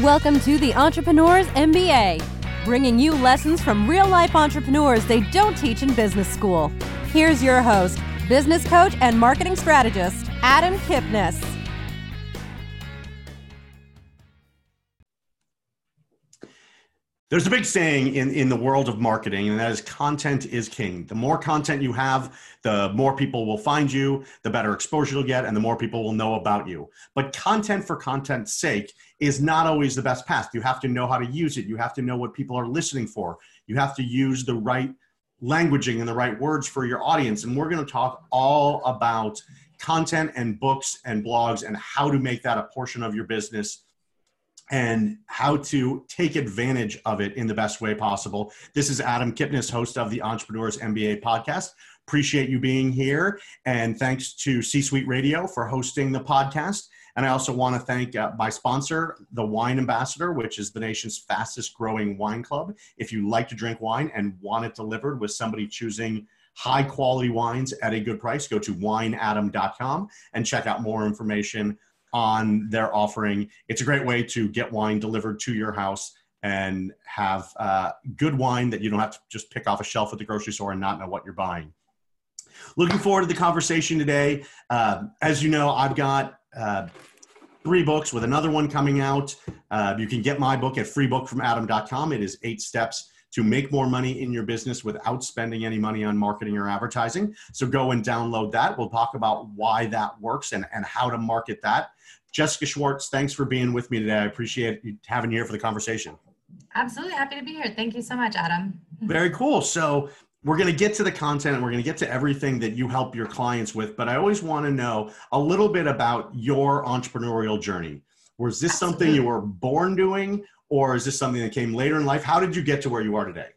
Welcome to the Entrepreneurs MBA, bringing you lessons from real life entrepreneurs they don't teach in business school. Here's your host, business coach and marketing strategist, Adam Kipnis. There's a big saying in, in the world of marketing, and that is content is king. The more content you have, the more people will find you, the better exposure you'll get, and the more people will know about you. But content for content's sake is not always the best path. You have to know how to use it. You have to know what people are listening for. You have to use the right languaging and the right words for your audience. And we're going to talk all about content and books and blogs and how to make that a portion of your business and how to take advantage of it in the best way possible. This is Adam Kipnis, host of the Entrepreneurs MBA podcast. Appreciate you being here. And thanks to C Suite Radio for hosting the podcast. And I also want to thank uh, my sponsor, the Wine Ambassador, which is the nation's fastest growing wine club. If you like to drink wine and want it delivered with somebody choosing high quality wines at a good price, go to wineadam.com and check out more information on their offering. It's a great way to get wine delivered to your house and have uh, good wine that you don't have to just pick off a shelf at the grocery store and not know what you're buying. Looking forward to the conversation today. Uh, as you know, I've got uh, three books with another one coming out. Uh, you can get my book at freebookfromadam.com. It is eight steps to make more money in your business without spending any money on marketing or advertising. So go and download that. We'll talk about why that works and, and how to market that. Jyssica Schwartz, thanks for being with me today. I appreciate you having you here for the conversation. Absolutely happy to be here. Thank you so much, Adam. Very cool. So we're going to get to the content and we're going to get to everything that you help your clients with, but I always want to know a little bit about your entrepreneurial journey. Was this Absolutely. something you were born doing or is this something that came later in life? How did you get to where you are today?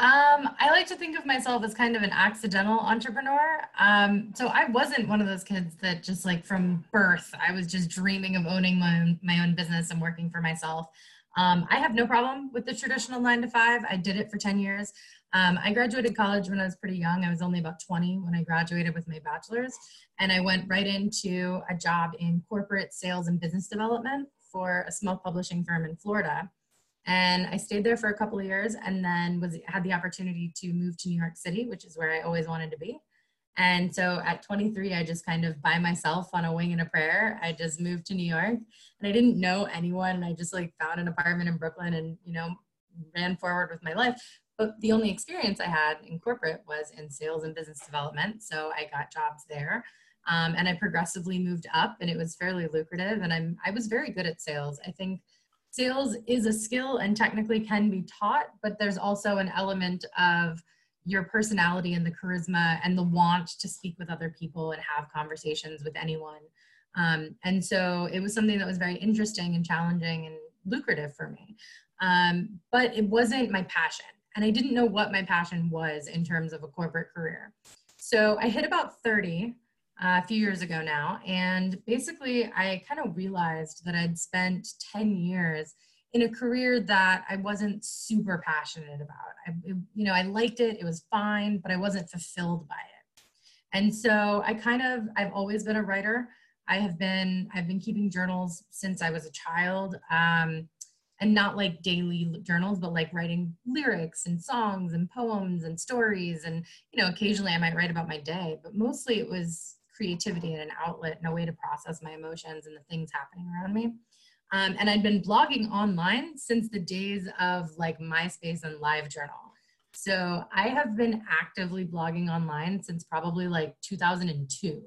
Um, I like to think of myself as kind of an accidental entrepreneur. Um, so I wasn't one of those kids that just like from birth, I was just dreaming of owning my own, my own business and working for myself. Um, I have no problem with the traditional nine to five. I did it for 10 years. Um, I graduated college when I was pretty young. I was only about 20 when I graduated with my bachelor's. And I went right into a job in corporate sales and business development for a small publishing firm in Florida. And I stayed there for a couple of years and then was had the opportunity to move to New York City, which is where I always wanted to be. And so at 23, I just kind of by myself on a wing and a prayer, I just moved to New York and I didn't know anyone. And I just like found an apartment in Brooklyn and, you know, ran forward with my life. But the only experience I had in corporate was in sales and business development. So I got jobs there. Um, and I progressively moved up and it was fairly lucrative. And I'm, I was very good at sales. I think sales is a skill and technically can be taught, but there's also an element of your personality and the charisma and the want to speak with other people and have conversations with anyone. Um, and so it was something that was very interesting and challenging and lucrative for me. Um, but it wasn't my passion and I didn't know what my passion was in terms of a corporate career. So I hit about 30 uh, a few years ago now, and basically I kind of realized that I'd spent 10 years in a career that I wasn't super passionate about. I, you know, I liked it, it was fine, but I wasn't fulfilled by it. And so I kind of, I've always been a writer. I have been, I've been keeping journals since I was a child. Um, and not like daily journals but like writing lyrics and songs and poems and stories and you know occasionally i might write about my day but mostly it was creativity and an outlet and a way to process my emotions and the things happening around me. Um, and i'd been blogging online since the days of like myspace and livejournal. So i have been actively blogging online since probably like 2002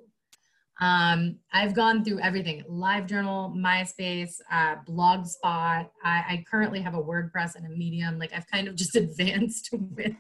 um, I've gone through everything LiveJournal, MySpace, uh, Blogspot. I, I, currently have a WordPress and a Medium. Like I've kind of just advanced with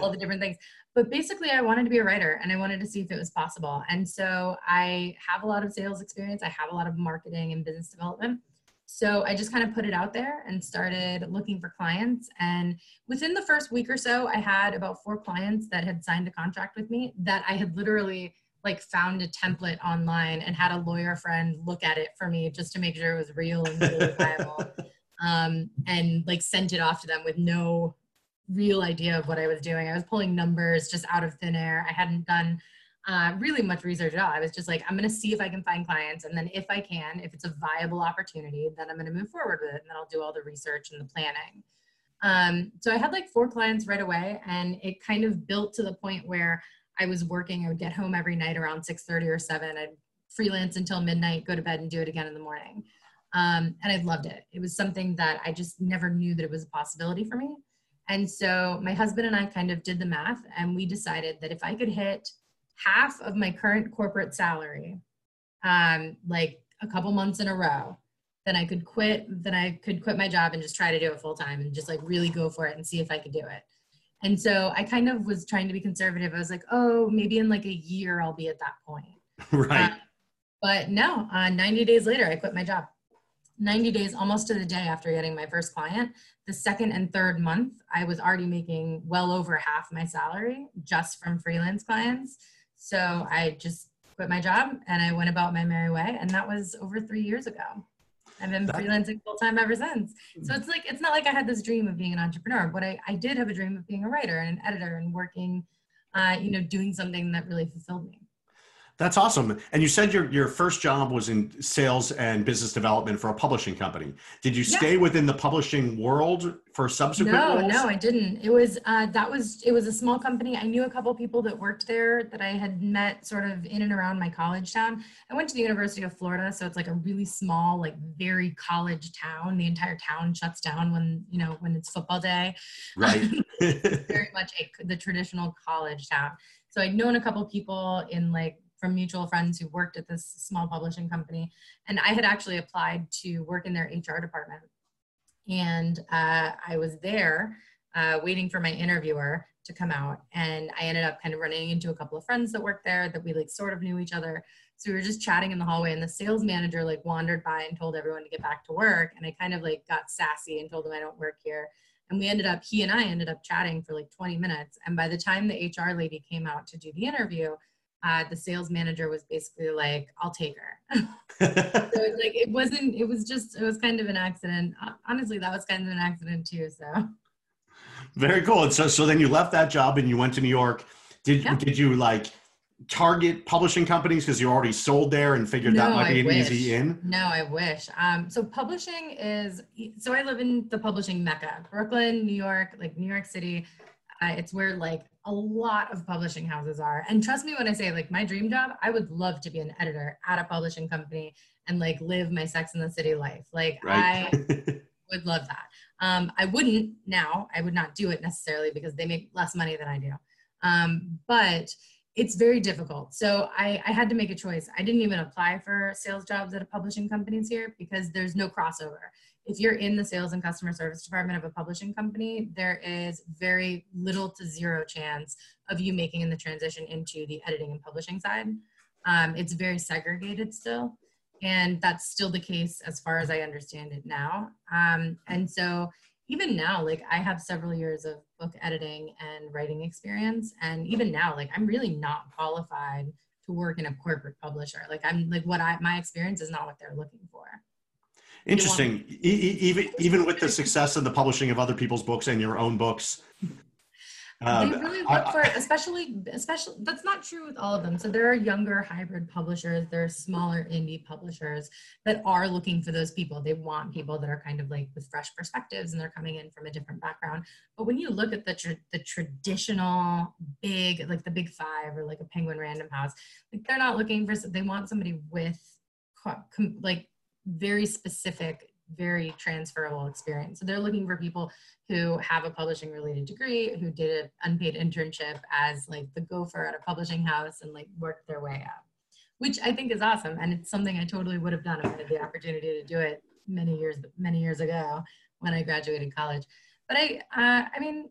all the different things. But basically, I wanted to be a writer and I wanted to see if it was possible. And so I have a lot of sales experience, I have a lot of marketing and business development. So I just kind of put it out there and started looking for clients. And within the first week or so, I had about four clients that had signed a contract with me that I had literally like found a template online and had a lawyer friend look at it for me just to make sure it was real and verifiable um, and like sent it off to them with no real idea of what I was doing. I was pulling numbers just out of thin air. I hadn't done uh, really much research at all. I was just like, I'm going to see if I can find clients. And then if I can, if it's a viable opportunity, then I'm going to move forward with it. And then I'll do all the research and the planning. Um, so I had like four clients right away and it kind of built to the point where I was working, I would get home every night around 6.30 or 7. I'd freelance until midnight, go to bed and do it again in the morning. Um, and I loved it. It was something that I just never knew that it was a possibility for me. And so my husband and I kind of did the math and we decided that if I could hit half of my current corporate salary, um, like a couple months in a row, then I could quit, then I could quit my job and just try to do it full time and just like really go for it and see if I could do it. And so I kind of was trying to be conservative. I was like, oh, maybe in like a year I'll be at that point. right. Uh, but no, uh, 90 days later, I quit my job. 90 days, almost to the day after getting my first client. The second and third month, I was already making well over half my salary just from freelance clients. So I just quit my job and I went about my merry way. And that was over three years ago. I've been that, freelancing full time ever since. So it's like, it's not like I had this dream of being an entrepreneur, but I, I did have a dream of being a writer and an editor and working, uh, you know, doing something that really fulfilled me. That's awesome. And you said your, your first job was in sales and business development for a publishing company. Did you stay yeah. within the publishing world for subsequent no, roles? No, I didn't. It was uh, that was it was a small company. I knew a couple people that worked there that I had met sort of in and around my college town. I went to the University of Florida, so it's like a really small, like very college town. The entire town shuts down when you know when it's football day. Right. very much a, the traditional college town. So I'd known a couple people in like from mutual friends who worked at this small publishing company. And I had actually applied to work in their HR department. And uh, I was there uh, waiting for my interviewer to come out. And I ended up kind of running into a couple of friends that worked there that we like sort of knew each other. So we were just chatting in the hallway and the sales manager like wandered by and told everyone to get back to work. And I kind of like got sassy and told him I don't work here. And we ended up, he and I ended up chatting for like 20 minutes. And by the time the HR lady came out to do the interview, uh, the sales manager was basically like, I'll take her. so it's like, it wasn't, it was just, it was kind of an accident. Honestly, that was kind of an accident too. So. Very cool. And so, so then you left that job and you went to New York. Did, yeah. did you like target publishing companies because you already sold there and figured no, that might be an wish. easy in? No, I wish. Um, so publishing is, so I live in the publishing mecca, Brooklyn, New York, like New York City. Uh, it's where like a lot of publishing houses are. And trust me when I say like my dream job, I would love to be an editor at a publishing company and like live my sex in the city life. Like right. I would love that. Um, I wouldn't now, I would not do it necessarily because they make less money than I do. Um, but it's very difficult. So I, I had to make a choice. I didn't even apply for sales jobs at a publishing companies here because there's no crossover if you're in the sales and customer service department of a publishing company, there is very little to zero chance of you making in the transition into the editing and publishing side. Um, it's very segregated still, and that's still the case as far as I understand it now. Um, and so even now, like I have several years of book editing and writing experience, and even now, like I'm really not qualified to work in a corporate publisher. Like I'm like what I my experience is not what they're looking for. Interesting. E- even even with the success of the publishing of other people's books and your own books. Um, they really look for, especially, especially. That's not true with all of them. So there are younger hybrid publishers. There are smaller indie publishers that are looking for those people. They want people that are kind of like with fresh perspectives, and they're coming in from a different background. But when you look at the tra- the traditional big, like the Big Five or like a Penguin Random House, like they're not looking for. They want somebody with like very specific, very transferable experience. So they're looking for people who have a publishing related degree, who did an unpaid internship as like the gopher at a publishing house and like worked their way up, which I think is awesome. And it's something I totally would have done if I had the opportunity to do it many years, many years ago when I graduated college. But I, uh, I mean,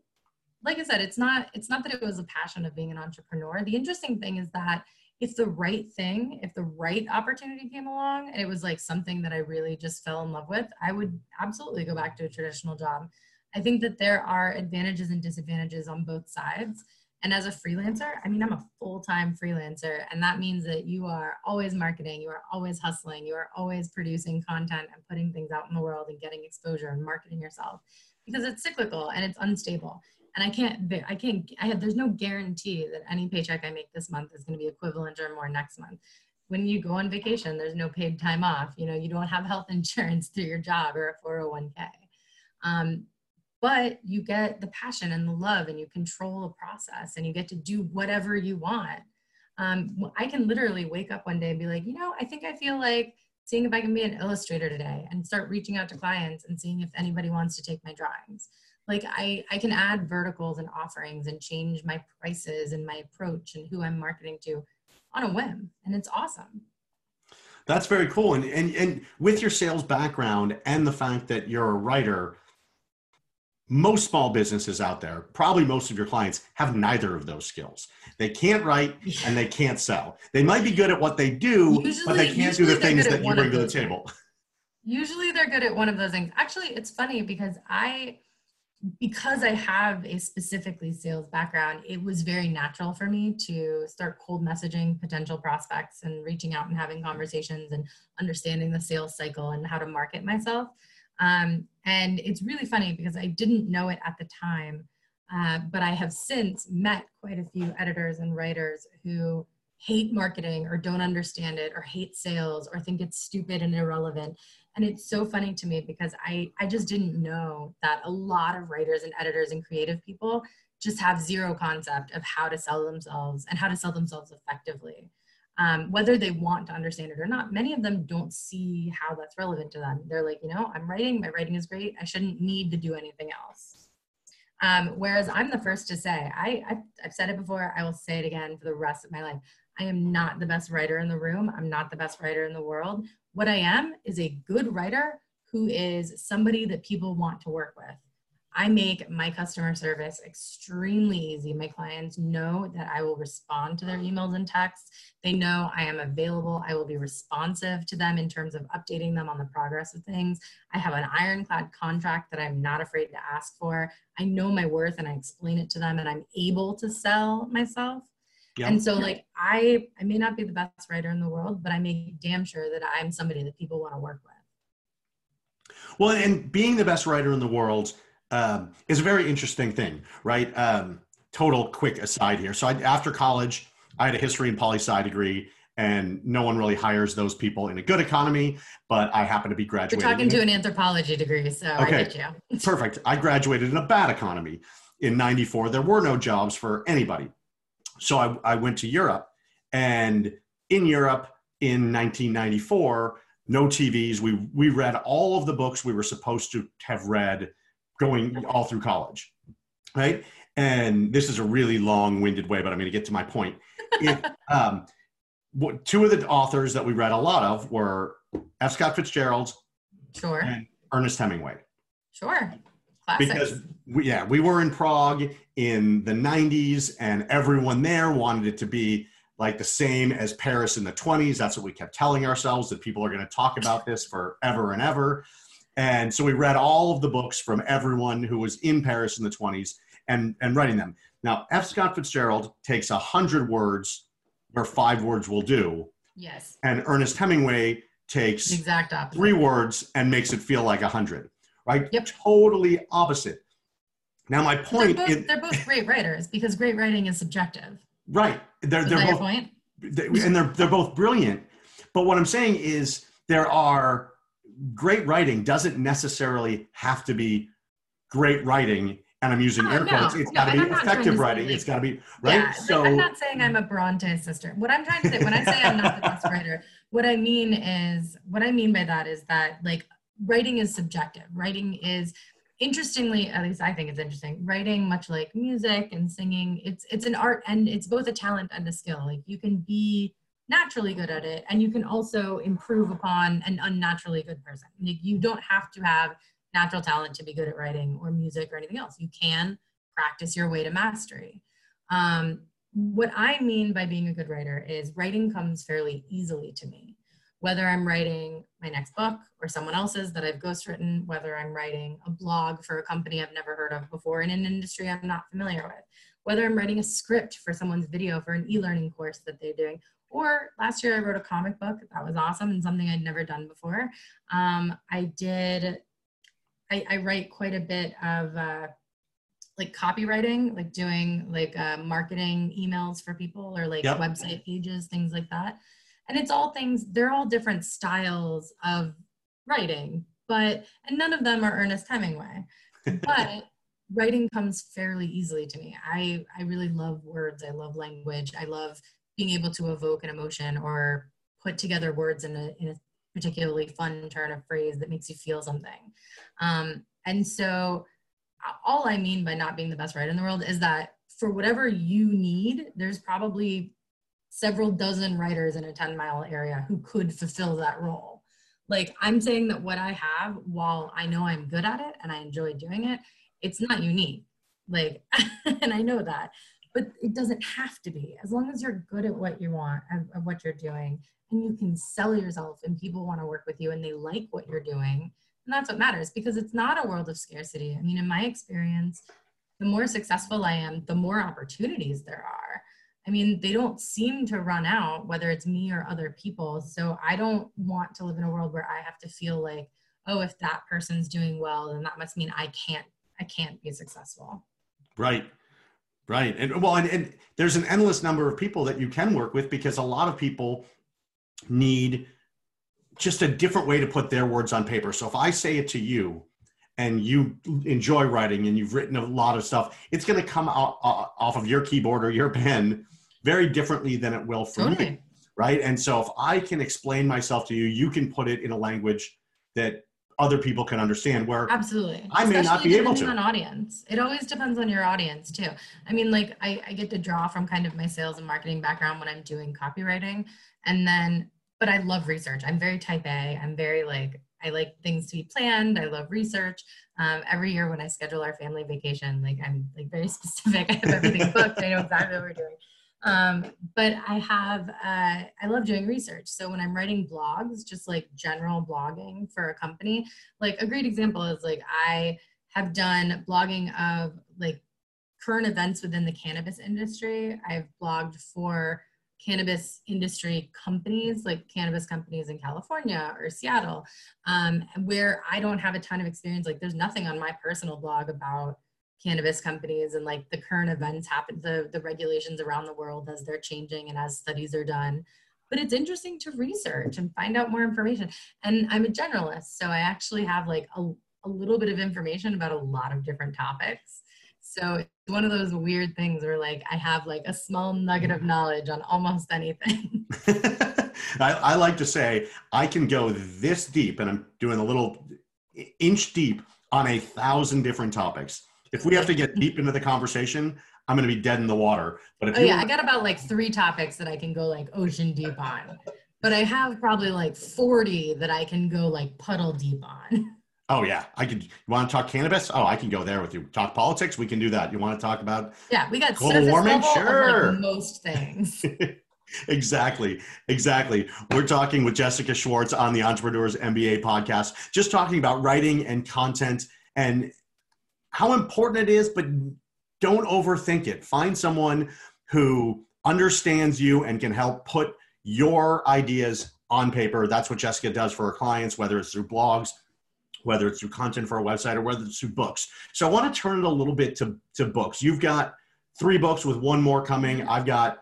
like I said, it's not, it's not that it was a passion of being an entrepreneur. The interesting thing is that if the right thing, if the right opportunity came along and it was like something that I really just fell in love with, I would absolutely go back to a traditional job. I think that there are advantages and disadvantages on both sides. And as a freelancer, I mean, I'm a full time freelancer, and that means that you are always marketing, you are always hustling, you are always producing content and putting things out in the world and getting exposure and marketing yourself because it's cyclical and it's unstable. And I can't, I can't, I have, there's no guarantee that any paycheck I make this month is going to be equivalent or more next month. When you go on vacation, there's no paid time off. You know, you don't have health insurance through your job or a 401k. Um, but you get the passion and the love and you control the process and you get to do whatever you want. Um, I can literally wake up one day and be like, you know, I think I feel like seeing if I can be an illustrator today and start reaching out to clients and seeing if anybody wants to take my drawings like I, I can add verticals and offerings and change my prices and my approach and who I'm marketing to on a whim. And it's awesome. That's very cool. And, and, and with your sales background and the fact that you're a writer, most small businesses out there, probably most of your clients, have neither of those skills. They can't write and they can't sell. They might be good at what they do, usually, but they can't do the things that you bring to the table. Usually they're good at one of those things. Actually, it's funny because I because I have a specifically sales background, it was very natural for me to start cold messaging potential prospects and reaching out and having conversations and understanding the sales cycle and how to market myself. Um, and it's really funny because I didn't know it at the time, uh, but I have since met quite a few editors and writers who hate marketing or don't understand it or hate sales or think it's stupid and irrelevant and it's so funny to me because i i just didn't know that a lot of writers and editors and creative people just have zero concept of how to sell themselves and how to sell themselves effectively. Um, whether they want to understand it or not many of them don't see how that's relevant to them. They're like you know i'm writing my writing is great. I shouldn't need to do anything else. Um, whereas i'm the first to say I, I've, I've said it before. I will say it again for the rest of my life I am not the best writer in the room. I'm not the best writer in the world. What I am is a good writer who is somebody that people want to work with. I make my customer service extremely easy. My clients know that I will respond to their emails and texts. They know I am available. I will be responsive to them in terms of updating them on the progress of things. I have an ironclad contract that I'm not afraid to ask for. I know my worth and I explain it to them and I'm able to sell myself. Yep. And so like I I may not be the best writer in the world, but I make damn sure that I'm somebody that people want to work with. Well, and being the best writer in the world um, is a very interesting thing, right? Um, total quick aside here. So I, after college, I had a history and poli sci degree, and no one really hires those people in a good economy. But I happen to be graduating. You're talking to an anthropology degree, so okay. I get you. Perfect. I graduated in a bad economy in '94. There were no jobs for anybody so I, I went to Europe, and in Europe in 1994, no TVs. We we read all of the books we were supposed to have read going all through college, right? And this is a really long-winded way, but I'm going to get to my point. Um, what, two of the authors that we read a lot of were F. Scott Fitzgerald, sure, and Ernest Hemingway. Sure. Classic. Because we, yeah, we were in Prague in the 90s, and everyone there wanted it to be like the same as Paris in the 20s. That's what we kept telling ourselves that people are going to talk about this forever and ever. And so we read all of the books from everyone who was in Paris in the 20s and, and writing them. Now, F. Scott Fitzgerald takes a hundred words where five words will do. Yes. And Ernest Hemingway takes exact opposite. three words and makes it feel like a hundred right? Yep. Totally opposite. Now, my point they're both, they're both great writers because great writing is subjective. Right. They're, they're both, point? They, and they're, they're both brilliant. But what I'm saying is there are great writing doesn't necessarily have to be great writing and I'm using oh, air quotes. No, it's no, got to be effective writing. It's got to be right. Yeah, so I'm not saying I'm a Bronte sister. What I'm trying to say when I say I'm not the best writer, what I mean is what I mean by that is that like writing is subjective. Writing is interestingly, at least I think it's interesting. Writing, much like music and singing, it's it's an art and it's both a talent and a skill. Like you can be naturally good at it, and you can also improve upon an unnaturally good person. Like you don't have to have natural talent to be good at writing or music or anything else. You can practice your way to mastery. Um, what I mean by being a good writer is writing comes fairly easily to me whether I'm writing my next book or someone else's that I've ghostwritten, whether I'm writing a blog for a company I've never heard of before in an industry I'm not familiar with, whether I'm writing a script for someone's video for an e-learning course that they're doing, or last year I wrote a comic book that was awesome and something I'd never done before. Um, I did, I, I, write quite a bit of uh, like copywriting, like doing like uh, marketing emails for people or like Yep. website pages, things like that. And it's all things, they're all different styles of writing, but, and none of them are Ernest Hemingway. But writing comes fairly easily to me. I, I really love words. I love language. I love being able to evoke an emotion or put together words in a, in a particularly fun turn of phrase that makes you feel something. Um, and so, all I mean by not being the best writer in the world is that for whatever you need, there's probably several dozen writers in a 10 mile area who could fulfill that role. Like, I'm saying that what I have, while I know I'm good at it and I enjoy doing it, it's not unique. Like, and I know that, but it doesn't have to be. As long as you're good at what you want and at what you're doing, and you can sell yourself, and people want to work with you and they like what you're doing, and that's what matters because it's not a world of scarcity. I mean, in my experience, the more successful I am, the more opportunities there are. I mean, they don't seem to run out, whether it's me or other people. So I don't want to live in a world where I have to feel like, oh, if that person's doing well, then that must mean I can't, I can't be successful. Right. Right. And well, and, and there's an endless number of people that you can work with because a lot of people need just a different way to put their words on paper. So if I say it to you and you enjoy writing and you've written a lot of stuff, it's going to come out uh, off of your keyboard or your pen very differently than it will for me. Right. And so if I can explain myself to you, you can put it in a language that other people can understand where Absolutely. I may not be able to. On audience, it always depends on your audience too. I mean, like I, I get to draw from kind of my sales and marketing background when I'm doing copywriting, and then, but I love research. I'm very type A. I'm very like I like things to be planned. I love research. Um, every year when I schedule our family vacation, like I'm like very specific. I have everything booked. I know exactly what we're doing. Um, but I have, uh, I love doing research. So when I'm writing blogs, just like general blogging for a company, like a great example is like I have done blogging of like current events within the cannabis industry. I've blogged for cannabis industry companies, like cannabis companies in California or Seattle, um, where I don't have a ton of experience. Like there's nothing on my personal blog about cannabis companies and like the current events happen, the, the regulations around the world as they're changing and as studies are done. But it's interesting to research and find out more information. And I'm a generalist, so I actually have like a, a little bit of information about a lot of different topics. So it's one of those weird things where like I have like a small nugget of knowledge on almost anything. I, I like to say I can go this deep, and I'm doing a little inch deep on a thousand different topics. If we have to get deep into the conversation, I'm going to be dead in the water. But if Oh you, yeah, I got about like three topics that I can go like ocean deep on. But I have probably like 40 that I can go like puddle deep on. oh yeah, I could. You want to talk cannabis? Oh, I can go there with you. Talk politics? We can do that. You want to talk about Yeah, we got Global warming? Sure. like most things. exactly exactly we're talking with jyssica schwartz on the entrepreneurs mba podcast just talking about writing and content and how important it is but don't overthink it find someone who understands you and can help put your ideas on paper that's what jyssica does for her clients whether it's through blogs whether it's through content for a website or whether it's through books so i want to turn it a little bit to, to books you've got three books with one more coming i've got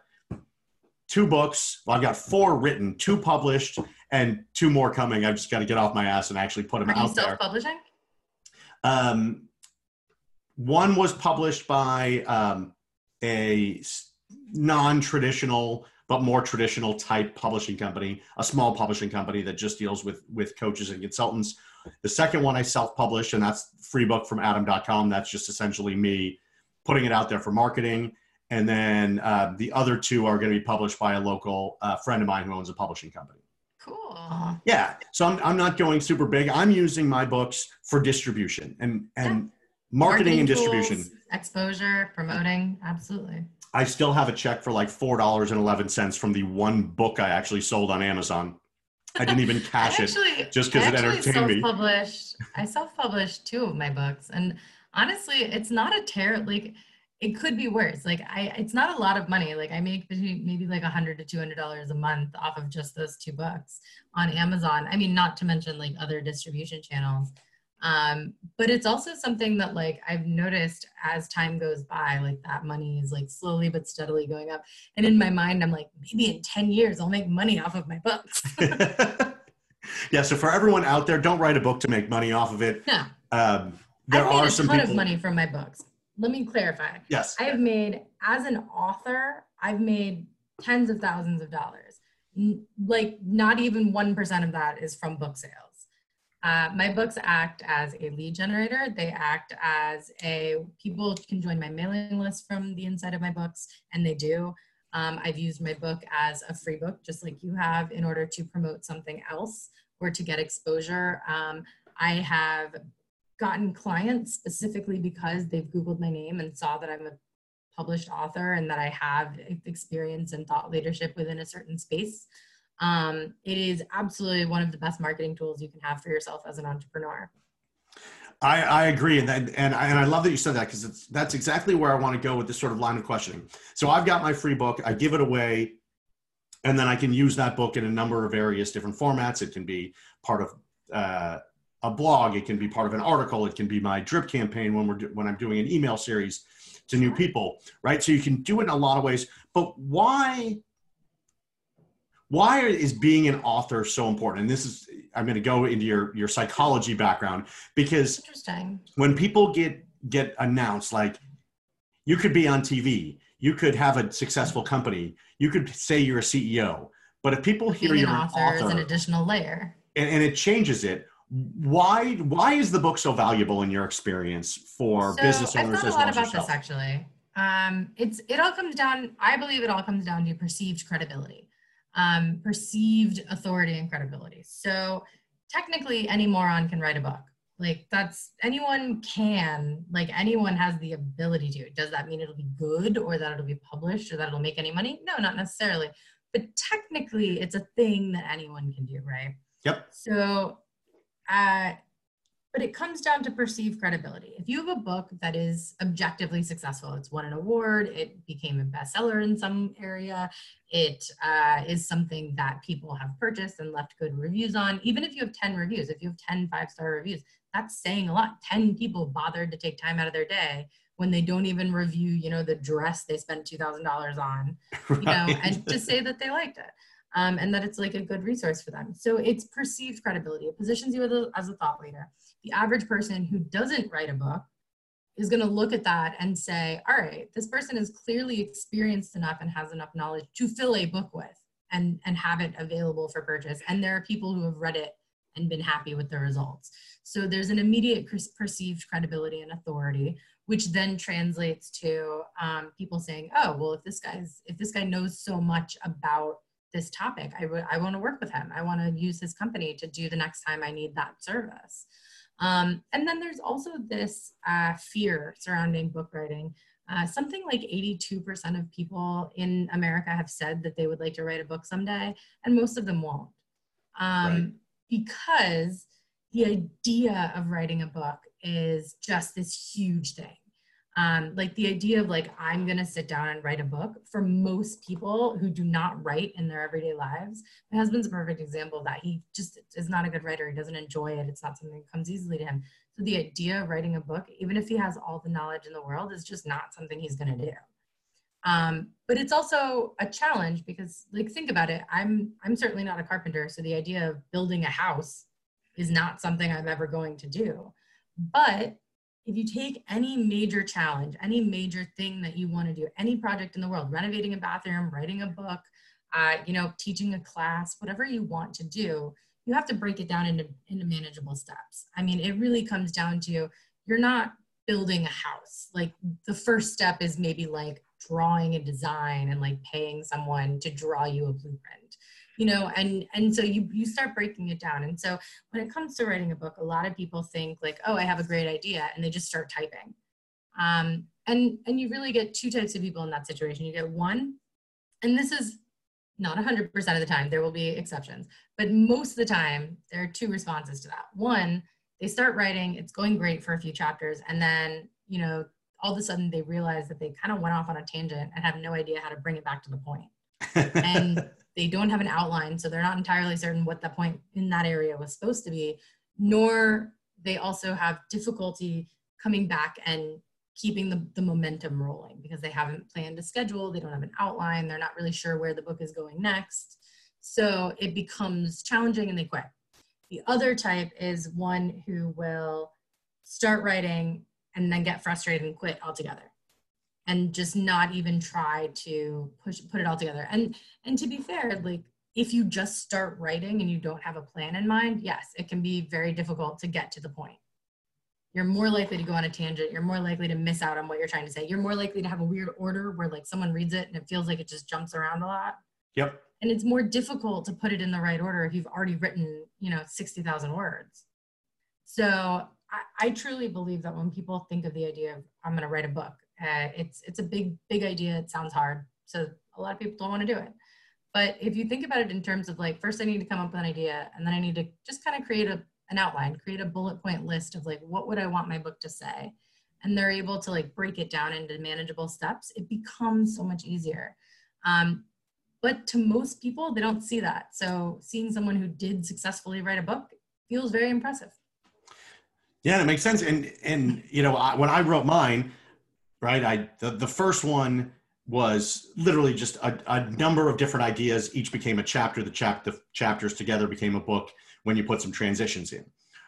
two books. Well, I've got four written, two published, and two more coming. I've just got to get off my ass and actually put them Are you out there. self-publishing? Um, one was published by um, a s- non-traditional but more traditional type publishing company, a small publishing company that just deals with with coaches and consultants. The second one I self-published, and that's free book from Adam.com. That's just essentially me putting it out there for marketing. And then uh, the other two are going to be published by a local uh, friend of mine who owns a publishing company. Cool. Yeah. So I'm, I'm not going super big. I'm using my books for distribution and, and marketing, and distribution. tools, exposure, promoting, absolutely. I still have a check for like $4.11 from the one book I actually sold on Amazon. I didn't even cash I it. just because it entertained me. Self-published. I self-published two of my books, and honestly, it's not a terrible. Like, it could be worse. Like, I, it's not a lot of money. Like, I make between maybe like a hundred to two hundred dollars a month off of just those two books on Amazon. I mean, not to mention like other distribution channels. Um, but it's also something that like I've noticed as time goes by, like that money is like slowly but steadily going up. And in my mind, I'm like, maybe in 10 years I'll make money off of my books. yeah. So for everyone out there, don't write a book to make money off of it. No. Um, there I've made are a some ton people... of money from my books. Let me clarify. Yes. I have made as an author, I've made tens of thousands of dollars. Like not even 1% of that is from book sales. Uh, my books act as a lead generator. They act as a, people can join my mailing list from the inside of my books, and they do. Um, I've used my book as a free book, just like you have, in order to promote something else or to get exposure. Um, I have gotten clients specifically because they've Googled my name and saw that I'm a published author and that I have experience and thought leadership within a certain space. Um, it is absolutely one of the best marketing tools you can have for yourself as an entrepreneur. I, I agree, and and and I, and I love that you said that because that's exactly where I want to go with this sort of line of questioning. So I've got my free book, I give it away, and then I can use that book in a number of various different formats. It can be part of uh, a blog, it can be part of an article, it can be my drip campaign when we're do, when I'm doing an email series to new people, right? So you can do it in a lot of ways. But why why is being an author so important? And this is I'm going to go into your your psychology background because interesting when people get get announced like you could be on TV, you could have a successful company, you could say you're a CEO, but if people hear being you're an author, author is an additional layer, and, and, it changes it. Why why is the book so valuable in your experience for so business owners? I've thought a lot about yourself? this actually. Um, it's it all comes down. I believe it all comes down to perceived credibility um, perceived authority and credibility. So technically, any moron can write a book. Like that's anyone can, like anyone has the ability to. Does that mean it'll be good or that it'll be published or that it'll make any money? No, not necessarily. But technically, it's a thing that anyone can do, right? Yep. So, uh, but it comes down to perceived credibility. If you have a book that is objectively successful, it's won an award, it became a bestseller in some area, it uh, is something that people have purchased and left good reviews on. Even if you have 10 reviews, if you have 10 five star reviews, that's saying a lot. 10 people bothered to take time out of their day when they don't even review, you know, the dress they spent $2,000 on, you right. know, and to say that they liked it. Um, and that it's like a good resource for them. So it's perceived credibility. It positions you as a, as a thought leader the average person who doesn't write a book is going to look at that and say, all right, this person is clearly experienced enough and has enough knowledge to fill a book with and, and have it available for purchase. And there are people who have read it and been happy with the results. So there's an immediate perceived credibility and authority, which then translates to um, people saying, oh, well, if this guy's, if this guy knows so much about this topic, I, w- I want to work with him. I want to use his company to do the next time I need that service. Um, and then there's also this uh, fear surrounding book writing. Uh, something like 82% of people in America have said that they would like to write a book someday, and most of them won't. Um, right. Because the idea of writing a book is just this huge thing um, like the idea of like i'm going to sit down and write a book for most people who do not write in their everyday lives my husband's a perfect example of that. He just is not a good writer. He doesn't enjoy it. It's not something that comes easily to him. So the idea of writing a book even if he has all the knowledge in the world is just not something he's going to do. Um, but it's also a challenge because like think about it. I'm i'm certainly not a carpenter so the idea of building a house is not something i'm ever going to do. But if you take any major challenge, any major thing that you want to do, any project in the world, renovating a bathroom, writing a book, uh, you know, teaching a class, whatever you want to do, you have to break it down into, into manageable steps. I mean, it really comes down to you're not building a house. Like the first step is maybe like drawing a design and like paying someone to draw you a blueprint you know and and so you you start breaking it down. And so when it comes to writing a book a lot of people think like oh i have a great idea and they just start typing. Um, and and you really get two types of people in that situation. You get one and this is not 100% of the time there will be exceptions but most of the time there are two responses to that. One they start writing it's going great for a few chapters and then you know all of a sudden they realize that they kind of went off on a tangent and have no idea how to bring it back to the point and they don't have an outline, so they're not entirely certain what the point in that area was supposed to be, nor they also have difficulty coming back and keeping the, the momentum rolling because they haven't planned a schedule, they don't have an outline, they're not really sure where the book is going next. So it becomes challenging and they quit. The other type is one who will start writing and then get frustrated and quit altogether and just not even try to push put it all together. And and to be fair, like if you just start writing and you don't have a plan in mind, yes, it can be very difficult to get to the point. You're more likely to go on a tangent. You're more likely to miss out on what you're trying to say. You're more likely to have a weird order where like someone reads it and it feels like it just jumps around a lot. Yep. And it's more difficult to put it in the right order if you've already written, you know, 60,000 words. So I, I, truly believe that when people think of the idea of I'm going to write a book, uh, it's it's a big big idea. It sounds hard, so a lot of people don't want to do it. But if you think about it in terms of like, first I need to come up with an idea, and then I need to just kind of create a, an outline, create a bullet point list of like, what would I want my book to say? And they're able to like break it down into manageable steps. It becomes so much easier. Um, but to most people, they don't see that. So seeing someone who did successfully write a book feels very impressive. Yeah, it makes sense. And and you know, I, when I wrote mine, right, I the, the first one was literally just a, a, number of different ideas. Each became a chapter. The, chap- the chapters together became a book when you put some transitions in.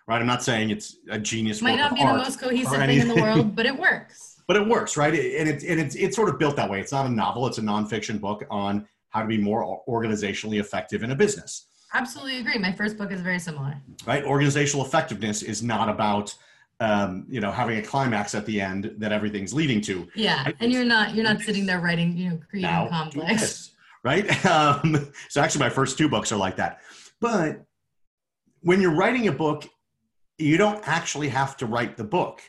Right. I'm not saying it's a genius. Might not be the most cohesive thing in the world, but it works. but it works, right? And it's and it's it's sort of built that way. It's not a novel. It's a nonfiction book on how to be more organizationally effective in a business. Absolutely agree. My first book is very similar. Right. Organizational effectiveness is not about um, you know, having a climax at the end that everything's leading to. Yeah, and you're not you're not sitting there writing, you know, creating complex. right? Um, so actually, my first two books are like that. But when you're writing a book, you don't actually have to write the book,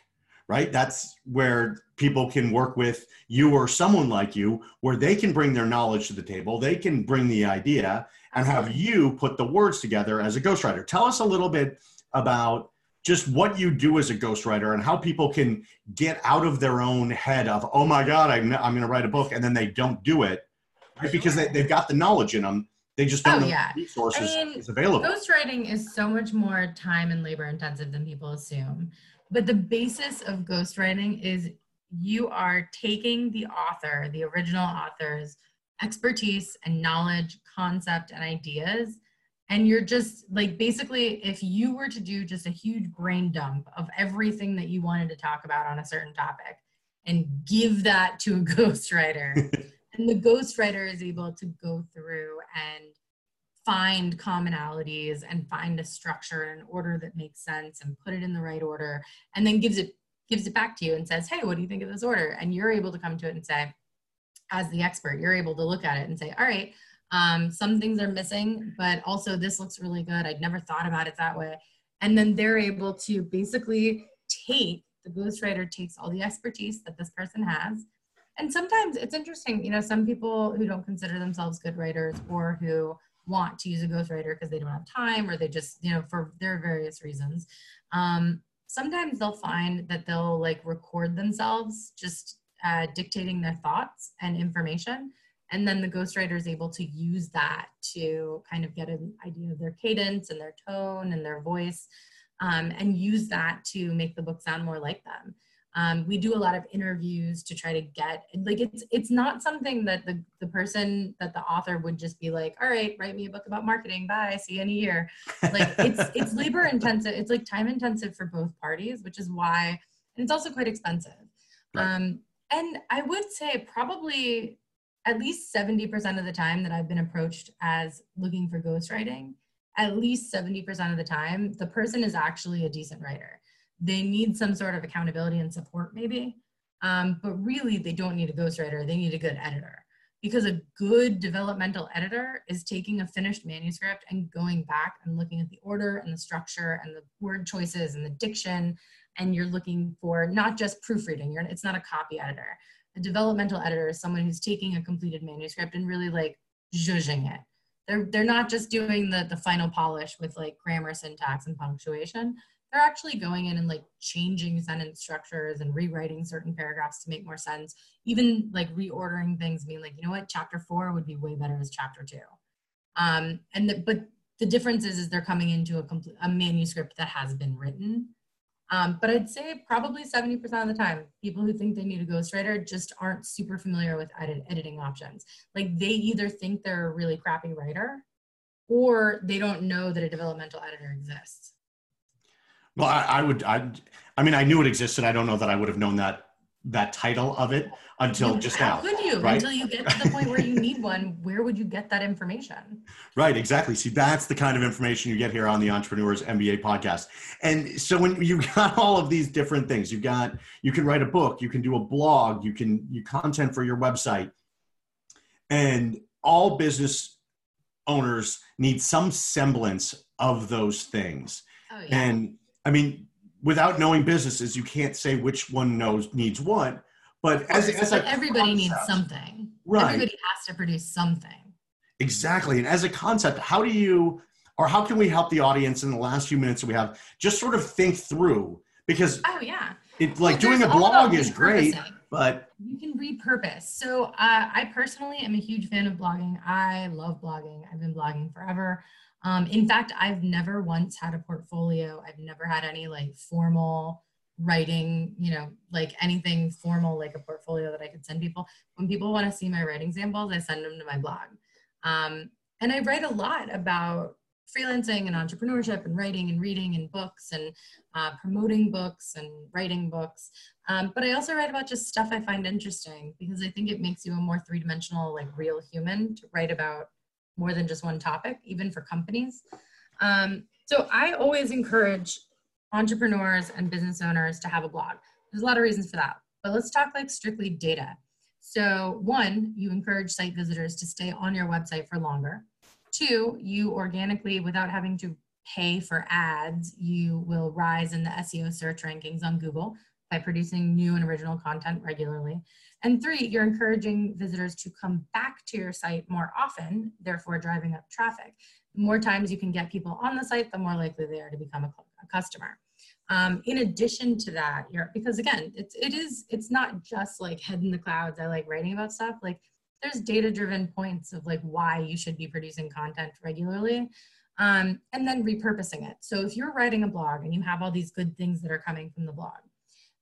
right? That's where people can work with you or someone like you, where they can bring their knowledge to the table, they can bring the idea, and have you put the words together as a ghostwriter. Tell us a little bit about just what you do as a ghostwriter and how people can get out of their own head of, oh my God, I'm, I'm going to write a book, and then they don't do it right? because they, they've got the knowledge in them. They just don't oh, know yeah. resources I mean, is available. Ghostwriting is so much more time and labor intensive than people assume. But the basis of ghostwriting is you are taking the author, the original author's expertise and knowledge, concept, and ideas, and you're just like basically if you were to do just a huge brain dump of everything that you wanted to talk about on a certain topic and give that to a ghostwriter and the ghostwriter is able to go through and find commonalities and find a structure and an order that makes sense and put it in the right order and then gives it gives it back to you and says hey what do you think of this order? And you're able to come to it and say as the expert you're able to look at it and say all right um, some things are missing, but also this looks really good. I'd never thought about it that way. And then they're able to basically take, the ghostwriter takes all the expertise that this person has. And sometimes it's interesting, you know, some people who don't consider themselves good writers or who want to use a ghostwriter because they don't have time or they just, you know, for their various reasons. Um, sometimes they'll find that they'll like record themselves just uh, dictating their thoughts and information and then the ghostwriter is able to use that to kind of get an idea of their cadence and their tone and their voice um, and use that to make the book sound more like them. Um, we do a lot of interviews to try to get like it's it's not something that the, the person that the author would just be like all right write me a book about marketing. Bye. See you in a year. Like it's it's labor intensive it's like time intensive for both parties which is why and it's also quite expensive. Right. um, and i would say probably at least 70% of the time that I've been approached as looking for ghostwriting, at least 70% of the time, the person is actually a decent writer. They need some sort of accountability and support, maybe. Um, but really, they don't need a ghostwriter, they need a good editor. Because a good developmental editor is taking a finished manuscript and going back and looking at the order and the structure and the word choices and the diction. And you're looking for not just proofreading, you're, it's not a copy editor a developmental editor is someone who's taking a completed manuscript and really like zhuzhing it. They're, they're not just doing the, the final polish with like grammar, syntax, and punctuation. They're actually going in and like changing sentence structures and rewriting certain paragraphs to make more sense. Even like reordering things, being like, you know what, chapter four would be way better as chapter two. Um, and the, but the difference is, is they're coming into a complete a manuscript that has been written Um, but I'd say probably 70% of the time, people who think they need a ghostwriter just aren't super familiar with edit- editing options. Like they either think they're a really crappy writer or they don't know that a developmental editor exists. Well, I, I would, I, I mean, I knew it existed. I don't know that I would have known that that title of it until just How now. could you? right? Until you get to the point where you one, where would you get that information? Right, exactly. See, that's the kind of information you get here on the Entrepreneurs MBA podcast. And so when you got all of these different things, you got you can write a book, you can do a blog, you can you content for your website. And all business owners need some semblance of those things. Oh yeah. And I mean, without knowing businesses, you can't say which one knows needs what. But as, as But everybody needs something. Right. Everybody has to produce something. Exactly. And as a concept, how do you, or how can we help the audience in the last few minutes that we have just sort of think through? Because Oh yeah. it, like Well, doing a there's all about blog is great, but You can repurpose. So uh, I personally am a huge fan of blogging. I love blogging. I've been blogging forever. Um, in fact, I've never once had a portfolio. I've never had any like formal writing, you know, like anything formal like a portfolio that I could send people. When people want to see my writing samples, I send them to my blog. Um, and I write a lot about freelancing and entrepreneurship and writing and reading and books and uh, promoting books and writing books. Um, but I also write about just stuff I find interesting because I think it makes you a more three dimensional, like real human to write about more than just one topic, even for companies. Um, so I always encourage entrepreneurs and business owners to have a blog. There's a lot of reasons for that, but let's talk like strictly data. So, one, you encourage site visitors to stay on your website for longer. Two, you organically, without having to pay for ads, you will rise in the SEO search rankings on Google by producing new and original content regularly. And three, you're encouraging visitors to come back to your site more often, therefore driving up traffic. The more times you can get people on the site, the more likely they are to become a, a customer. Um, in addition to that, you're because again, it's it is it's not just like head in the clouds. I like writing about stuff. Like there's data driven points of like why you should be producing content regularly um, and then repurposing it. So if you're writing a blog and you have all these good things that are coming from the blog,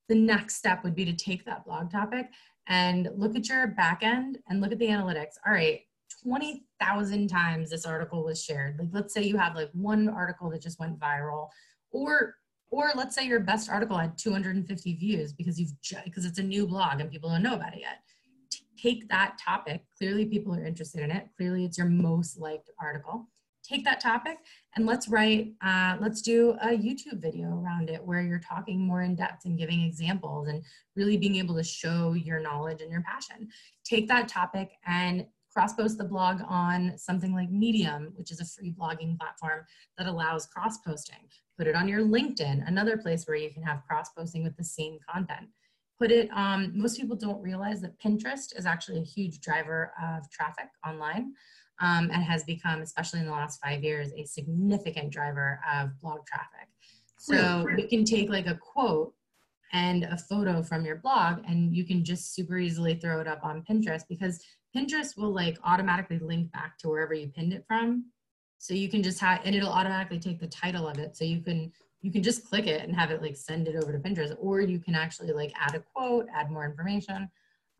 the next step would be to take that blog topic and look at your back end and look at the analytics. All right, 20,000 times this article was shared. Like let's say you have like one article that just went viral or or let's say your best article had 250 views because you've because it's a new blog and people don't know about it yet. Take that topic. Clearly people are interested in it. Clearly it's your most liked article take that topic and let's write uh, let's do a youtube video around it where you're talking more in depth and giving examples and really being able to show your knowledge and your passion take that topic and cross post the blog on something like medium which is a free blogging platform that allows cross posting put it on your linkedin another place where you can have cross posting with the same content. Put it um, most people don't realize that pinterest is actually a huge driver of traffic online um, and has become, especially in the last five years, a significant driver of blog traffic. So you can take like a quote and a photo from your blog, and you can just super easily throw it up on Pinterest because Pinterest will like automatically link back to wherever you pinned it from. So you can just have, and it'll automatically take the title of it. So you can you can just click it and have it like send it over to Pinterest, or you can actually like add a quote, add more information.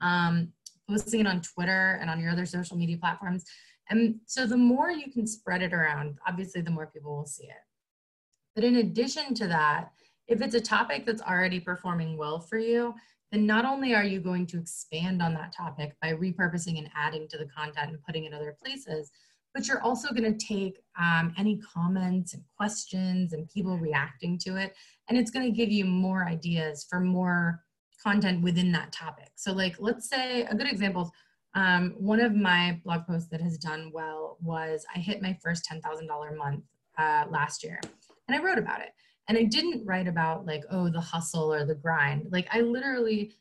Um, posting it on Twitter and on your other social media platforms. And so the more you can spread it around, obviously the more people will see it. But in addition to that, if it's a topic that's already performing well for you, then not only are you going to expand on that topic by repurposing and adding to the content and putting it other places, but you're also going to take um, any comments and questions and people reacting to it, and it's going to give you more ideas for more content within that topic. So, like, let's say a good example um, one of my blog posts that has done well was I hit my first $10,000 month uh, last year and I wrote about it. And I didn't write about like, oh, the hustle or the grind. Like, I literally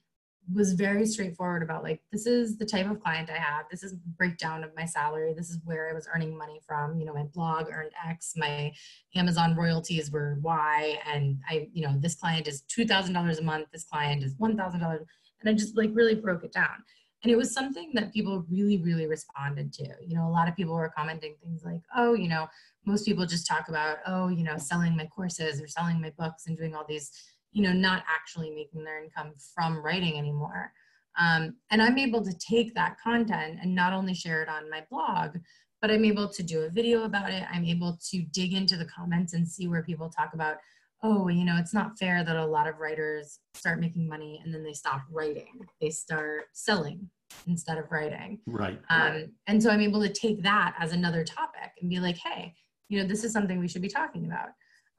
was very straightforward about like, this is the type of client I have. This is breakdown of my salary. This is where I was earning money from. You know, my blog earned X, my Amazon royalties were Y. And I, you know, this client is $2,000 a month. This client is $1,000. And I just like really broke it down and it was something that people really really responded to you know a lot of people were commenting things like oh you know most people just talk about oh you know selling my courses or selling my books and doing all these you know, not actually making their income from writing anymore. Um, and I'm able to take that content and not only share it on my blog, but I'm able to do a video about it. I'm able to dig into the comments and see where people talk about, oh, you know, it's not fair that a lot of writers start making money and then they stop writing. They start selling instead of writing. Right. Um, and so I'm able to take that as another topic and be like, hey, you know, this is something we should be talking about.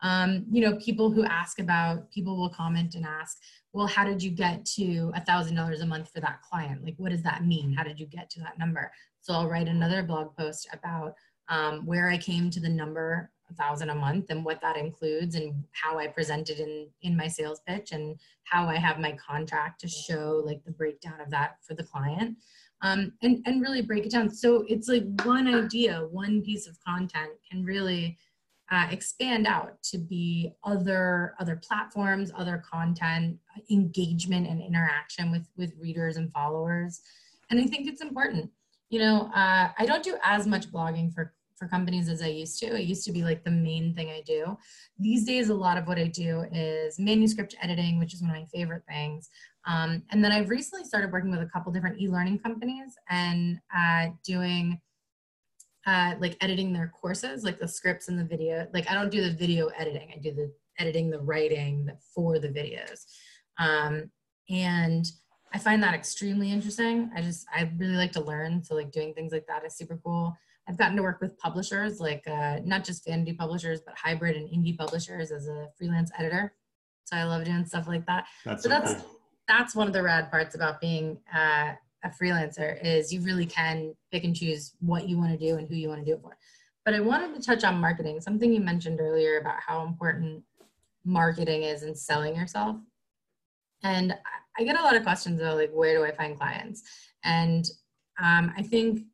Um, you know, people who ask about, people will comment and ask, well, how did you get to a thousand dollars a month for that client? Like, what does that mean? How did you get to that number? So I'll write another blog post about um, where I came to the number thousand a month and what that includes and how I presented in in my sales pitch and how I have my contract to show like the breakdown of that for the client. Um, and, and really break it down. So it's like one idea, one piece of content can really uh, expand out to be other other platforms, other content, engagement and interaction with with readers and followers. And I think it's important. You know, uh, I don't do as much blogging for for companies as I used to. It used to be like the main thing I do. These days, a lot of what I do is manuscript editing, which is one of my favorite things. Um, and then I've recently started working with a couple different e-learning companies and uh, doing uh, like editing their courses, like the scripts and the video. Like I don't do the video editing. I do the editing, the writing for the videos. Um, and I find that extremely interesting. I just, I really like to learn. So like doing things like that is super cool. I've gotten to work with publishers, like uh, not just vanity publishers, but hybrid and indie publishers as a freelance editor. So I love doing stuff like that. That's so, so that's, cool. that's one of the rad parts about being uh, a freelancer is you really can pick and choose what you want to do and who you want to do it for. But I wanted to touch on marketing, something you mentioned earlier about how important marketing is in selling yourself. And I get a lot of questions about like, where do I find clients? And um, I think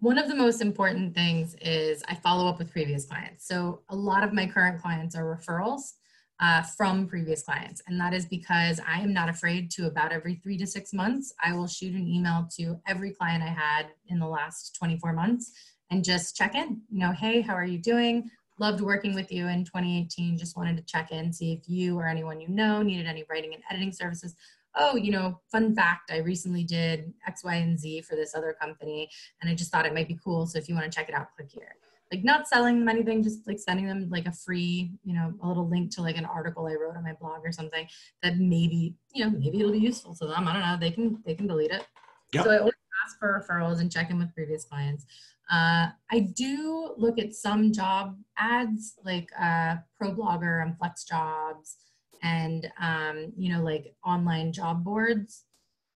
one of the most important things is I follow up with previous clients. So a lot of my current clients are referrals uh, from previous clients. And that is because I am not afraid to about every three to six months, I will shoot an email to every client I had in the last 24 months and just check in. You know, hey, how are you doing? Loved working with you in 2018. Just wanted to check in, see if you or anyone you know needed any writing and editing services. Oh, you know, fun fact, I recently did X, Y, and Z for this other company, and I just thought it might be cool. So if you want to check it out, click here like not selling them anything, just like sending them like a free, you know, a little link to like an article I wrote on my blog or something that maybe, you know, maybe it'll be useful to them. I don't know. They can they can delete it. Yep. So I always ask for referrals and check in with previous clients. Uh, I do look at some job ads like uh, ProBlogger and FlexJobs and um, you know like online job boards.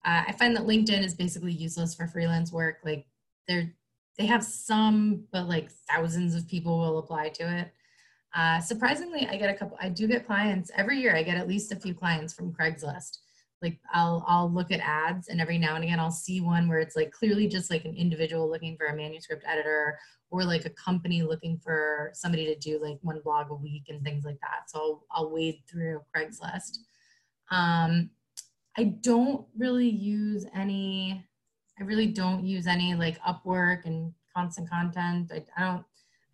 Uh, I find that LinkedIn is basically useless for freelance work. Like they're they have some, but like thousands of people will apply to it. Uh, surprisingly, I get a couple. I do get clients every year. I get at least a few clients from Craigslist. Like I'll I'll look at ads, and every now and again I'll see one where it's like clearly just like an individual looking for a manuscript editor, or like a company looking for somebody to do like one blog a week and things like that. So I'll, I'll wade through Craigslist. Um, I don't really use any I really don't use any like Upwork and constant content. I, I don't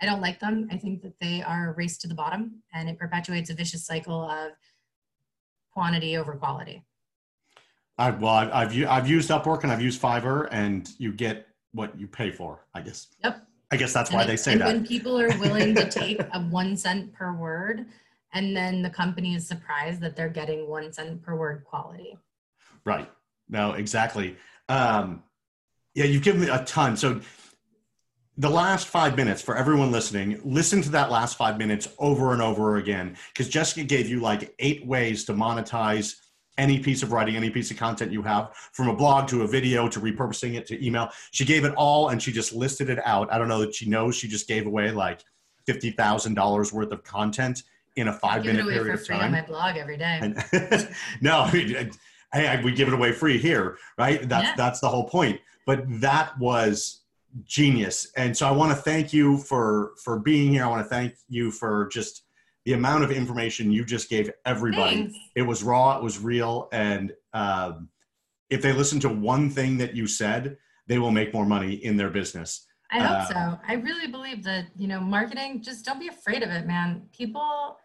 I don't like them. I think that they are a race to the bottom and it perpetuates a vicious cycle of quantity over quality. I, well, I've, I've, I've used Upwork and I've used Fiverr and you get what you pay for, I guess. Yep. I guess that's and why they say and that. When people are willing to take a one cent per word and then the company is surprised that they're getting one cent per word quality. Right. No, exactly. Um, yeah, you've given me a ton. So the last five minutes for everyone listening, listen to that last five minutes over and over again because Jyssica gave you like eight ways to monetize any piece of writing, any piece of content you have, from a blog to a video to repurposing it to email. She gave it all and she just listed it out. I don't know that she knows she just gave away like fifty thousand dollars worth of content in a five minute period of time. on my blog every day. And, no, hey, we give it away free here, right? That's yeah. that's the whole point but that was genius. And so I want to thank you for for being here. I want to thank you for just the amount of information you just gave everybody. Thanks. It was raw, it was real, and um, if they listen to one thing that you said, they will make more money in their business. I hope uh, so. I really believe that you know marketing. Just don't be afraid of it, man. People.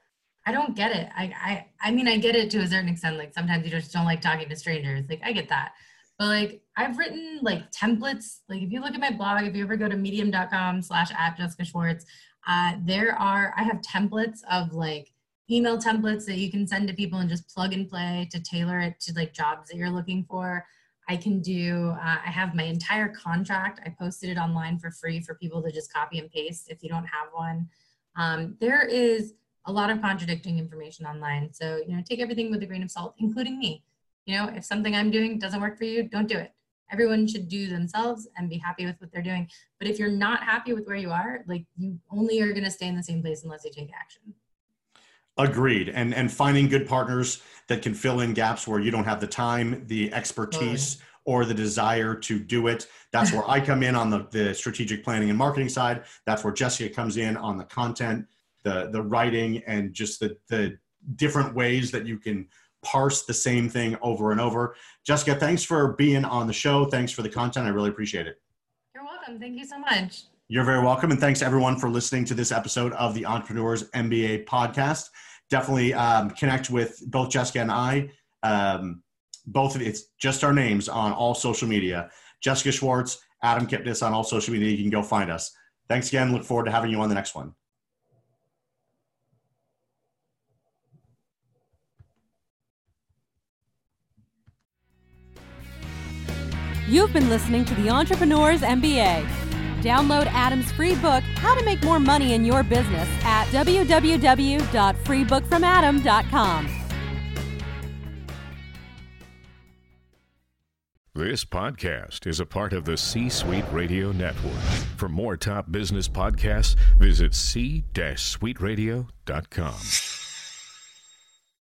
I don't get it. I, I I mean I get it to a certain extent. Like sometimes you just don't like talking to strangers. Like I get that. But like I've written like templates. Like if you look at my blog, if you ever go to medium.com slash at Jyssica Schwartz, uh, there are I have templates of like email templates that you can send to people and just plug and play to tailor it to like jobs that you're looking for. I can do, uh, I have my entire contract. I posted it online for free for people to just copy and paste if you don't have one. Um, there is a lot of contradicting information online. So, you know, take everything with a grain of salt, including me. You know, if something I'm doing doesn't work for you, don't do it. Everyone should do themselves and be happy with what they're doing. But if you're not happy with where you are, like you only are going to stay in the same place unless you take action. Agreed. And and finding good partners that can fill in gaps where you don't have the time, the expertise, totally. or the desire to do it. That's where I come in on the, the strategic planning and marketing side. That's where Jyssica comes in on the content, the the writing, and just the the different ways that you can parse the same thing over and over. Jyssica, thanks for being on the show. Thanks for the content. I really appreciate it. You're welcome. Thank you so much. You're very welcome. And thanks everyone for listening to this episode of the Entrepreneurs MBA podcast. Definitely um, connect with both Jyssica and I. Um, both of it's just our names on all social media. Jyssica Schwartz, Adam Kipnis on all social media. You can go find us. Thanks again. Look forward to having you on the next one. You've been listening to the Entrepreneurs MBA. Download Adam's free book, How to Make More Money in Your Business, at www.freebookfromadam.com. This podcast is a part of the C Suite Radio Network. For more top business podcasts, visit c-suiteradio.com.